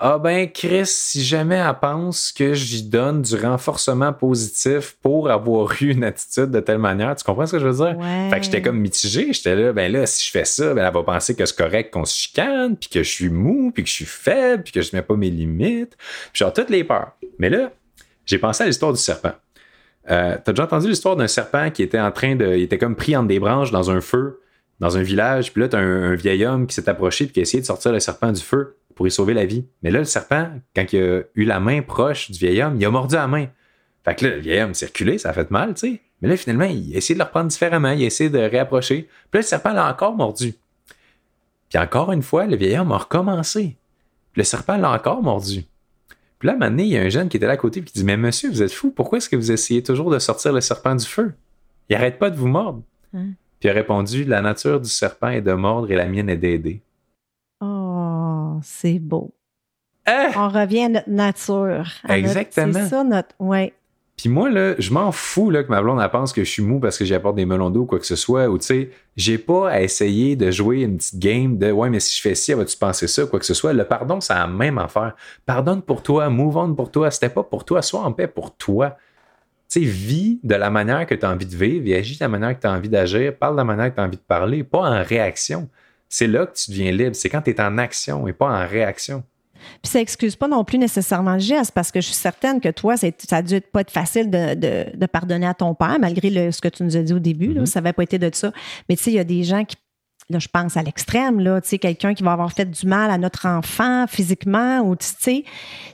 Ah ben, Chris, si jamais elle pense que j'y donne du renforcement positif pour avoir eu une attitude de telle manière, tu comprends ce que je veux dire? Fait que j'étais comme mitigé. J'étais là, ben là, si je fais ça, ben elle va penser que c'est correct qu'on se chicane, puis que je suis mou, puis que je suis faible, puis que je mets pas mes limites. Puis genre, toutes les peurs. Mais là, j'ai pensé à l'histoire du serpent. Euh, T'as déjà entendu l'histoire d'un serpent qui était en train de. Il était comme pris entre des branches dans un feu, dans un village, puis là, t'as un, un vieil homme qui s'est approché, puis qui a essayé de sortir le serpent du feu pour y sauver la vie. Mais là, le serpent, quand il a eu la main proche du vieil homme, il a mordu la main. Fait que là, le vieil homme circulé, ça a fait mal, tu sais. Mais là, finalement, il a essayé de le reprendre différemment, il a essayé de réapprocher. Puis là, le serpent l'a encore mordu. Puis encore une fois, le vieil homme a recommencé. Puis le serpent l'a encore mordu. Puis là, à un moment donné, il y a un jeune qui était là à côté qui dit Mais monsieur, vous êtes fou, pourquoi est-ce que vous essayez toujours de sortir le serpent du feu? Il arrête pas de vous mordre. Hein? Puis il a répondu La nature du serpent est de mordre et la mienne est d'aider c'est beau. Hein? On revient à notre nature. Exactement. C'est ça notre. Ouais. Puis moi, là, je m'en fous là, que ma blonde elle pense que je suis mou parce que j'apporte des melons d'eau ou quoi que ce soit. Ou tu sais, j'ai pas à essayer de jouer une petite game de ouais, mais si je fais ci, vas-tu penser ça, quoi que ce soit. Le pardon, c'est la même affaire. Pardonne pour toi, move on pour toi. C'était pas pour toi, sois en paix pour toi. Tu sais, vis de la manière que tu as envie de vivre, et agis de la manière que tu as envie d'agir, parle de la manière que tu as envie de parler, pas en réaction c'est là que tu deviens libre. C'est quand tu es en action et pas en réaction. Puis ça excuse pas non plus nécessairement le geste, parce que je suis certaine que toi, ça a dû pas être facile de, pardonner à ton père, malgré ce que tu nous as dit au début. Mm-hmm. ça n'avait pas été de ça. Mais tu sais, il y a des gens qui là, je pense à l'extrême, là, tu sais, quelqu'un qui va avoir fait du mal à notre enfant physiquement, ou tu sais,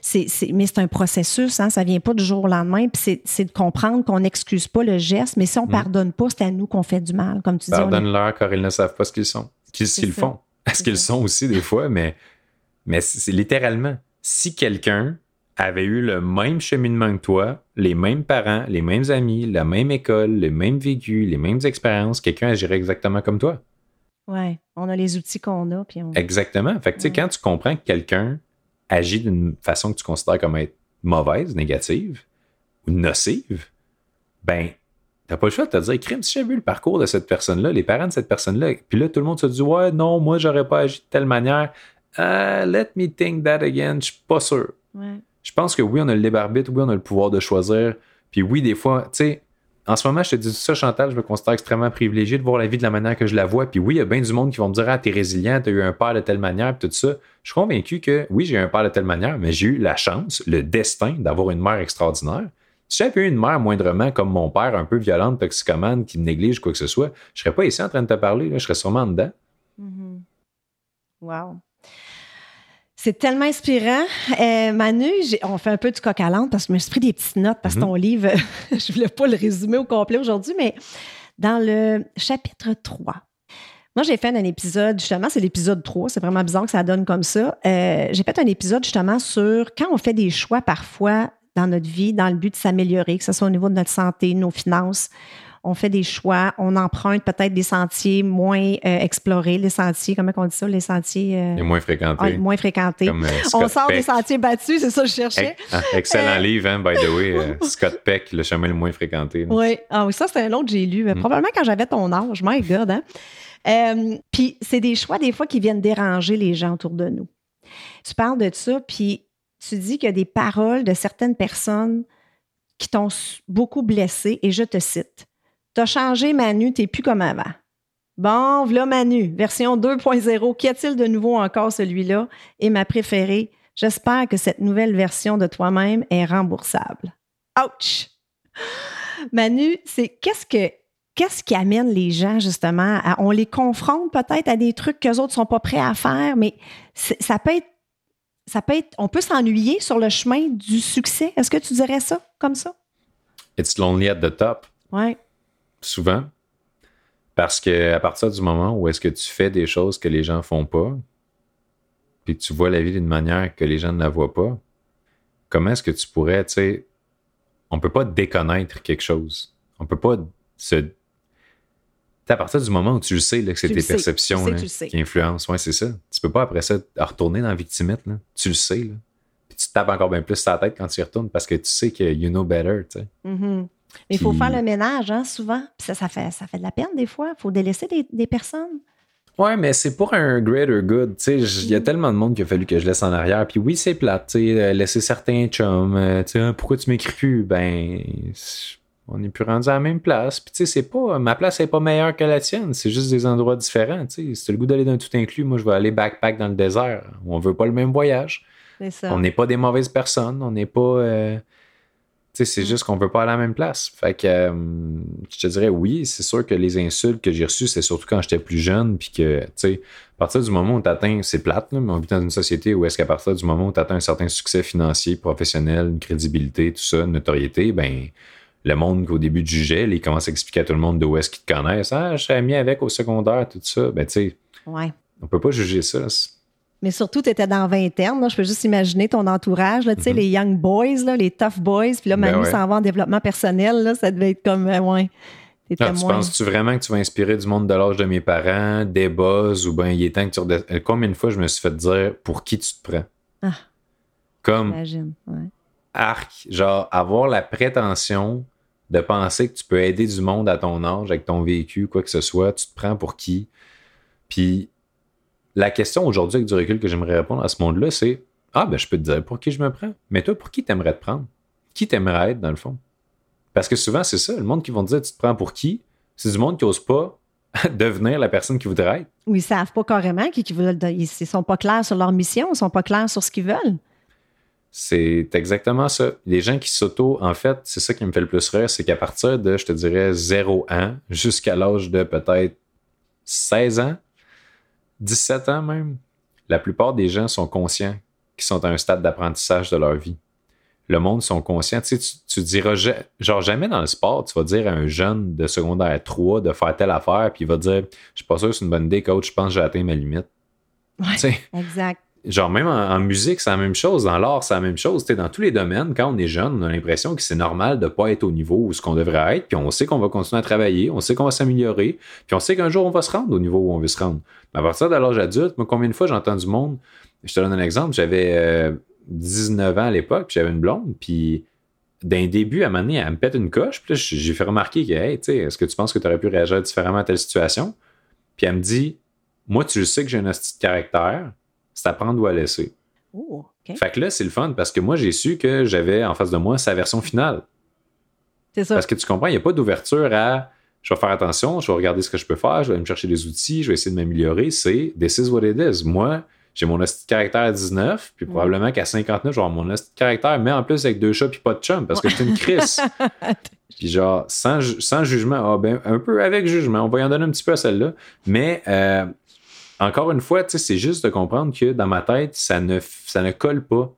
c'est, mais c'est un processus, hein, ça vient pas du jour au lendemain, puis c'est, de comprendre qu'on n'excuse pas le geste, mais si on ne mm. pardonne pas, c'est à nous qu'on fait du mal, comme tu dis. Pardonne-leur car ils ne savent pas ce qu'ils sont qu'ils le font. Est-ce qu'ils sont aussi des fois, mais, mais c'est littéralement. Si quelqu'un avait eu le même cheminement que toi, les mêmes parents, les mêmes amis, la même école, les mêmes vécus, les mêmes expériences, quelqu'un agirait exactement comme toi. Ouais, on a les outils qu'on a. Puis Exactement. Fait que, tu sais, quand tu comprends que quelqu'un agit d'une façon que tu considères comme être mauvaise, négative ou nocive, ben, T'as pas le choix de te dire, crime, si j'ai vu le parcours de cette personne-là, les parents de cette personne-là, puis là, tout le monde se dit, ouais, non, moi, j'aurais pas agi de telle manière. Uh, let me think that again, je suis pas sûr. Ouais. Je pense que oui, on a le libre arbitre, oui, on a le pouvoir de choisir. Puis oui, des fois, tu sais, en ce moment, je te dis ça, Chantal, je me considère extrêmement privilégié de voir la vie de la manière que je la vois. Puis oui, il y a bien du monde qui vont me dire Ah, t'es résilient, t'as eu un père de telle manière, puis tout ça. Je suis convaincu que oui, j'ai eu un père de telle manière, mais j'ai eu la chance, le destin d'avoir une mère extraordinaire. Si j'avais eu une mère moindrement comme mon père, un peu violente, toxicomane, qui me néglige quoi que ce soit, je serais pas ici en train de te parler, là, je serais sûrement dedans. Mm-hmm. Wow. C'est tellement inspirant. Euh, Manu, on fait un peu du coq à l'âne parce que je me suis pris des petites notes parce que ton mhm. livre, je voulais pas le résumer au complet aujourd'hui, mais dans le chapitre 3, moi, j'ai fait un épisode, justement, c'est l'épisode 3, c'est vraiment bizarre que ça donne comme ça. Euh, j'ai fait un épisode justement sur quand on fait des choix parfois dans notre vie dans le but de s'améliorer, que ce soit au niveau de notre santé, nos finances, on fait des choix, on emprunte peut-être des sentiers moins euh, explorés, les sentiers, comment on dit ça, les sentiers... Euh, moins fréquentés. Ah, moins fréquentés. Euh, on sort des sentiers battus, c'est ça que je cherchais. Ah, excellent livre, hein, by the way. Scott Peck, Le chemin le moins fréquenté. Oui, ah, oui ça c'est un autre que j'ai lu. Mm. Probablement quand j'avais ton âge, my God. Hein? puis c'est des choix des fois qui viennent déranger les gens autour de nous. Tu parles de ça, puis tu dis qu'il y a des paroles de certaines personnes qui t'ont beaucoup blessé, et je te cite. T'as changé Manu, t'es plus comme avant. Bon, voilà Manu, version 2.0. Qu'y a-t-il de nouveau encore celui-là? Et ma préférée, j'espère que cette nouvelle version de toi-même est remboursable. Ouch! Manu, c'est qu'est-ce que qu'est-ce qui amène les gens justement à, on les confronte peut-être à des trucs qu'eux autres sont pas prêts à faire, mais ça peut être ça peut être on peut s'ennuyer sur le chemin du succès. Est-ce que tu dirais ça comme ça? It's lonely at the top. Ouais souvent. Parce que à partir du moment où est-ce que tu fais des choses que les gens font pas, puis que tu vois la vie d'une manière que les gens ne la voient pas, comment est-ce que tu pourrais, tu sais, on peut pas déconnaître quelque chose. On peut pas se. À partir du moment où tu le sais là, que c'est tes perceptions qui influencent, ouais, c'est ça. Tu peux pas après ça retourner dans la victimette. Là. Tu le sais. Là. Puis tu te tapes encore bien plus sa tête quand tu y retournes parce que tu sais que you know better. Tu sais. Mm-hmm. Mais il faut faire le ménage, hein, souvent. Puis ça, ça, fait, ça fait de la peine des fois. Il faut délaisser des, personnes. Ouais, mais c'est pour un greater good. Il y a mm. tellement de monde qu'il a fallu que je laisse en arrière. Puis oui, c'est plate. Euh, laisser certains chums. Euh, hein, pourquoi tu m'écris plus? Ben, on n'est plus rendu à la même place. Puis tu sais, c'est pas. Ma place n'est pas meilleure que la tienne. C'est juste des endroits différents. Si tu as le goût d'aller d'un tout inclus, moi, je vais aller backpack dans le désert. On veut pas le même voyage. Ça. On n'est pas des mauvaises personnes. On n'est pas. Euh, c'est mm. juste qu'on veut pas aller à la même place. Fait que euh, je te dirais oui, c'est sûr que les insultes que j'ai reçues, c'est surtout quand j'étais plus jeune, puis que, tu sais, à partir du moment où tu atteins, c'est plate, mais on vit dans une société où est-ce qu'à partir du moment où tu atteins un certain succès financier, professionnel, une crédibilité, tout ça, une notoriété, ben le monde qu'au début tu jugeais, il commence à expliquer à tout le monde d'où est-ce qu'ils te connaissent. Ah, je serais mis avec au secondaire, tout ça. Ben, tu sais, ouais. on peut pas juger ça. Mais surtout, tu étais dans vingtaine. Je peux juste imaginer ton entourage, là, sais, mhm. les young boys, là, les tough boys. Puis là, ben Manu s'en va en développement personnel. Là, ça devait être comme, euh, ouais. Ah, tu penses-tu vraiment que tu vas inspirer du monde de l'âge de mes parents, des buzz, ou bien il est temps que tu redescendes? Combien de fois je me suis fait dire pour qui tu te prends? Ah, comme ouais. arc, genre avoir la prétention de penser que tu peux aider du monde à ton âge avec ton vécu, quoi que ce soit, tu te prends pour qui? Puis la question aujourd'hui, avec du recul que j'aimerais répondre à ce monde-là, c'est Ah, ben, je peux te dire pour qui je me prends. Mais toi, pour qui t'aimerais te prendre? Qui t'aimerais être, dans le fond Parce que souvent, c'est ça. Le monde qui vont te dire Tu te prends pour qui C'est du monde qui n'ose pas devenir la personne qui voudrait être. Ou ils savent pas carrément qui, veulent. Ils sont pas clairs sur leur mission, ils sont pas clairs sur ce qu'ils veulent. C'est exactement ça. Les gens qui s'auto, en fait, c'est ça qui me fait le plus rire, c'est qu'à partir de, je te dirais, 0 ans jusqu'à l'âge de peut-être 16 ans, 17 ans même, la plupart des gens sont conscients qu'ils sont à un stade d'apprentissage de leur vie. Le monde sont conscients. Tu, sais, tu, diras, genre jamais dans le sport, tu vas dire à un jeune de secondaire 3 de faire telle affaire, puis il va dire Je suis pas sûr que c'est une bonne idée, coach, je pense que j'ai atteint ma limite. Ouais, exact genre même en, musique, c'est la même chose, dans l'art, c'est la même chose. dans tous les domaines, quand on est jeune, on a l'impression que c'est normal de ne pas être au niveau où ce qu'on devrait être, puis on sait qu'on va continuer à travailler, on sait qu'on va s'améliorer, puis on sait qu'un jour on va se rendre au niveau où on veut se rendre. Mais à partir de l'âge adulte, moi, combien de fois j'entends du monde, je te donne un exemple, j'avais 19 euh, ans à l'époque, puis j'avais une blonde, puis d'un début, à un moment donné, elle me pète une coche, puis j'ai fait remarquer que, hey, tu sais, est-ce que tu penses que tu aurais pu réagir différemment à telle situation? Puis elle me dit, moi, tu sais que j'ai un astuce de caractère, c'est à prendre ou à laisser. Oh. Fait que là, c'est le fun parce que moi, j'ai su que j'avais en face de moi sa version finale. C'est ça. Parce que tu comprends, il n'y a pas d'ouverture à je vais faire attention, je vais regarder ce que je peux faire, je vais me chercher des outils, je vais essayer de m'améliorer. C'est this is what it is. Moi, j'ai mon hostie de caractère à 19, puis probablement qu'à 59, je vais avoir mon hostie de caractère, mais en plus avec deux chats puis pas de chum, parce que c'est une crise. puis genre, sans, sans jugement, ah ben, un peu avec jugement, on va y en donner un petit peu à celle-là, mais euh, encore une fois, c'est juste de comprendre que dans ma tête, ça ne, ça ne colle pas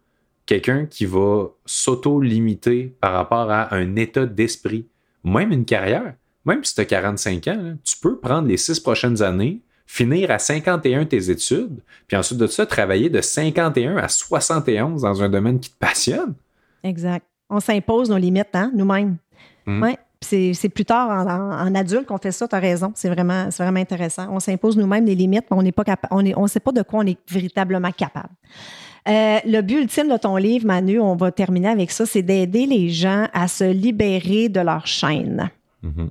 quelqu'un qui va s'auto-limiter par rapport à un état d'esprit, même une carrière. Même si tu as 45 ans, tu peux prendre les six prochaines années, finir à 51 tes études, puis ensuite de ça, travailler de 51 à 71 dans un domaine qui te passionne. Exact. On s'impose nos limites, hein, nous-mêmes. Oui. C'est plus tard en, adulte qu'on fait ça, tu as raison. C'est vraiment, vraiment intéressant. On s'impose nous-mêmes des limites, mais on n'est pas on ne on sait pas de quoi on est véritablement capable. Euh, le but ultime de ton livre, Manu, on va terminer avec ça, c'est d'aider les gens à se libérer de leur chaîne. Mm-hmm.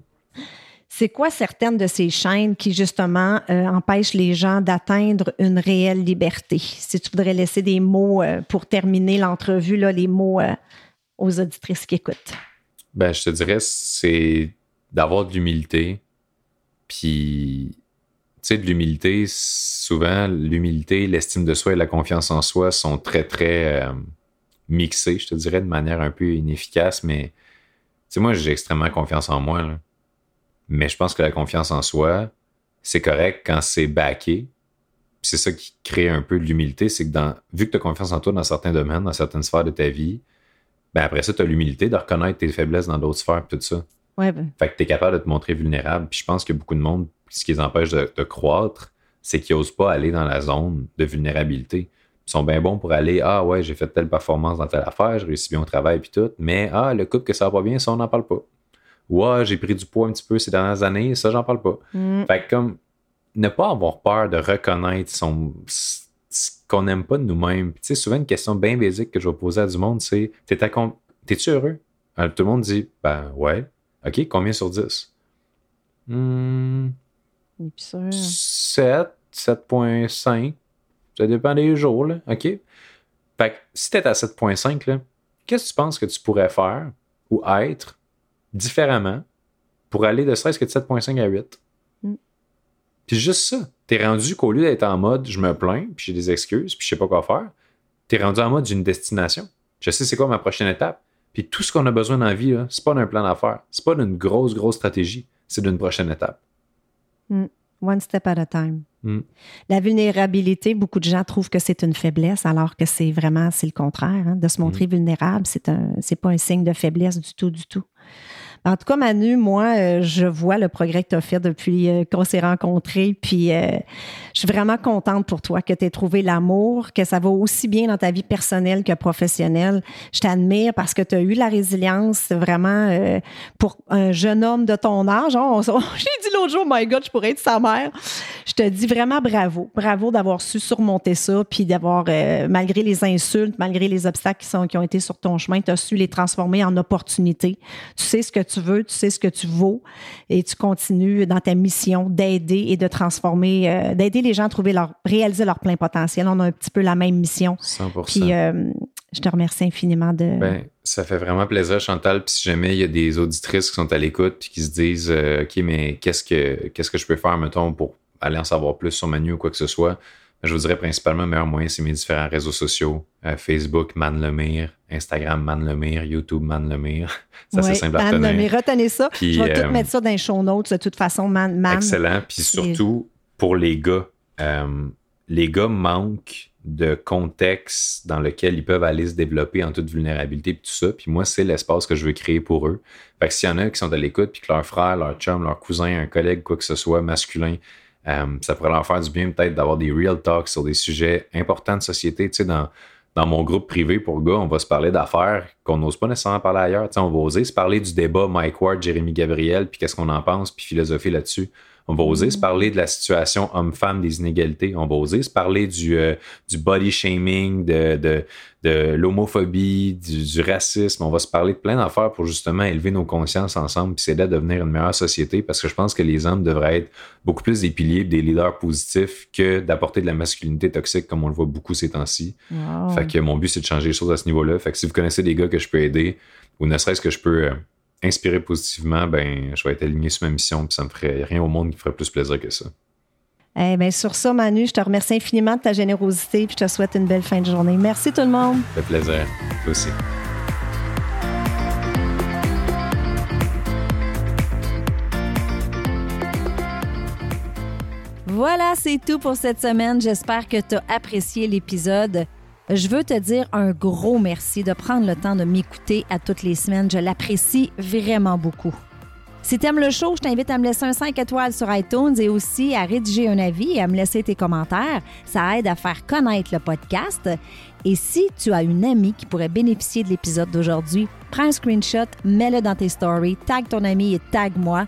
C'est quoi certaines de ces chaînes qui, justement, euh, empêchent les gens d'atteindre une réelle liberté? Si tu voudrais laisser des mots euh, pour terminer l'entrevue, les mots aux auditrices qui écoutent. Ben, je te dirais, c'est d'avoir de l'humilité. Puis, tu sais, de l'humilité, souvent, l'humilité, l'estime de soi et la confiance en soi sont très, très euh, mixés, je te dirais, de manière un peu inefficace. Mais, tu sais, moi, j'ai extrêmement confiance en moi. Mais je pense que la confiance en soi, c'est correct quand c'est backé. C'est ça qui crée un peu de l'humilité, c'est que dans, vu que tu as confiance en toi dans certains domaines, dans certaines sphères de ta vie, ben après ça, tu as l'humilité de reconnaître tes faiblesses dans d'autres sphères, tout ça. Ouais, ben. Fait que tu es capable de te montrer vulnérable. Puis je pense que beaucoup de monde, ce qui les empêche de, croître, c'est qu'ils n'osent pas aller dans la zone de vulnérabilité. Ils sont bien bons pour aller Ah ouais, j'ai fait telle performance dans telle affaire, j'ai réussi bien au travail, puis tout. Mais Ah, le couple que ça va pas bien, ça, on n'en parle pas. Ou Ah, j'ai pris du poids un petit peu ces dernières années, ça, j'en parle pas. Mm. Fait que comme ne pas avoir peur de reconnaître son, qu'on n'aime pas de nous-mêmes. Tu sais, souvent, une question bien basique que je vais poser à du monde, c'est T'es-tu heureux? Alors, tout le monde dit Ben ouais. OK, combien sur 10? Hmm, 7, 7.5. Ça dépend des jours, là. OK? Fait que si t'es à 7.5, qu'est-ce que tu penses que tu pourrais faire ou être différemment pour aller de stress que de 7.5 à 8? Puis juste ça, t'es rendu qu'au lieu d'être en mode je me plains, puis j'ai des excuses, puis je sais pas quoi faire, t'es rendu en mode d'une destination. Je sais c'est quoi ma prochaine étape. Puis tout ce qu'on a besoin dans la vie, c'est pas d'un plan d'affaires, c'est pas d'une grosse, grosse stratégie, c'est d'une prochaine étape. Mm. One step at a time. Mm. La vulnérabilité, beaucoup de gens trouvent que c'est une faiblesse, alors que c'est vraiment c'est le contraire. Hein. De se montrer mm. vulnérable, c'est un c'est pas un signe de faiblesse du tout, du tout. En tout cas, Manu, moi, euh, je vois le progrès que tu as fait depuis euh, qu'on s'est rencontrés. Puis, euh, je suis vraiment contente pour toi que tu aies trouvé l'amour, que ça va aussi bien dans ta vie personnelle que professionnelle. Je t'admire parce que tu as eu la résilience vraiment pour un jeune homme de ton âge. J'ai dit l'autre jour, oh my God, je pourrais être sa mère. Je te dis vraiment bravo. Bravo d'avoir su surmonter ça, puis d'avoir, malgré les insultes, malgré les obstacles qui, sont, qui ont été sur ton chemin, tu as su les transformer en opportunités. Tu sais ce que tu veux, tu sais ce que tu vaux et tu continues dans ta mission d'aider et de transformer, euh, d'aider les gens à trouver leur, réaliser leur plein potentiel. On a un petit peu la même mission. 100%. Puis euh, je te remercie infiniment de. Ben, ça fait vraiment plaisir, Chantal. Puis si jamais il y a des auditrices qui sont à l'écoute puis qui se disent, euh, OK, mais qu'est-ce que, qu'est-ce que je peux faire, mettons, pour aller en savoir plus sur Manu ou quoi que ce soit, je vous dirais principalement, le meilleur moyen, c'est mes différents réseaux sociaux. Euh, Facebook, Man Lemire, Instagram, Man Lemire, YouTube, Man Lemire. Ça, c'est simple à retenir. Lemire, retenez ça. je vais tout euh, mettre ça dans les show notes, de toute façon, Man. man. Excellent. Puis surtout, pour les gars, euh, les gars manquent de contexte dans lequel ils peuvent aller se développer en toute vulnérabilité et tout ça. Puis moi, c'est l'espace que je veux créer pour eux. Fait que s'il y en a qui sont à l'écoute, puis que leur frère, leur chum, leur cousin, un collègue, quoi que ce soit, masculin, euh, ça pourrait leur faire du bien peut-être d'avoir des real talks sur des sujets importants de société. Tu sais, dans, dans mon groupe privé pour gars, on va se parler d'affaires qu'on n'ose pas nécessairement parler ailleurs. Tu sais, on va oser se parler du débat Mike Ward, Jérémy Gabriel, puis qu'est-ce qu'on en pense, puis philosopher là-dessus. On va oser se parler de la situation homme-femme, des inégalités. On va oser se parler du, euh, du body shaming, de, de, de l'homophobie, du, racisme. On va se parler de plein d'affaires pour justement élever nos consciences ensemble puis s'aider à devenir une meilleure société parce que je pense que les hommes devraient être beaucoup plus des piliers, des leaders positifs que d'apporter de la masculinité toxique comme on le voit beaucoup ces temps-ci. Fait que mon but, c'est de changer les choses à ce niveau-là. Fait que si vous connaissez des gars que je peux aider ou ne serait-ce que je peux euh, inspirer positivement, ben, je vais être aligné sur ma mission puis ça me ferait rien au monde qui ferait plus plaisir que ça. Eh bien, sur ça, Manu, je te remercie infiniment de ta générosité et je te souhaite une belle fin de journée. Merci tout le monde. Ça fait plaisir. Toi aussi. Voilà, c'est tout pour cette semaine. J'espère que tu as apprécié l'épisode. Je veux te dire un gros merci de prendre le temps de m'écouter à toutes les semaines. Je l'apprécie vraiment beaucoup. Si tu aimes le show, je t'invite à me laisser un 5 étoiles sur iTunes et aussi à rédiger un avis et à me laisser tes commentaires. Ça aide à faire connaître le podcast. Et si tu as une amie qui pourrait bénéficier de l'épisode d'aujourd'hui, prends un screenshot, mets-le dans tes stories, tag ton ami et tag moi.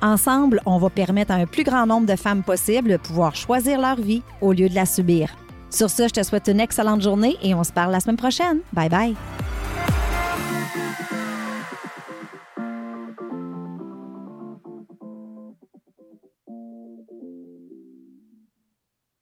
Ensemble, on va permettre à un plus grand nombre de femmes possible de pouvoir choisir leur vie au lieu de la subir. Sur ce, je te souhaite une excellente journée et on se parle la semaine prochaine. Bye bye.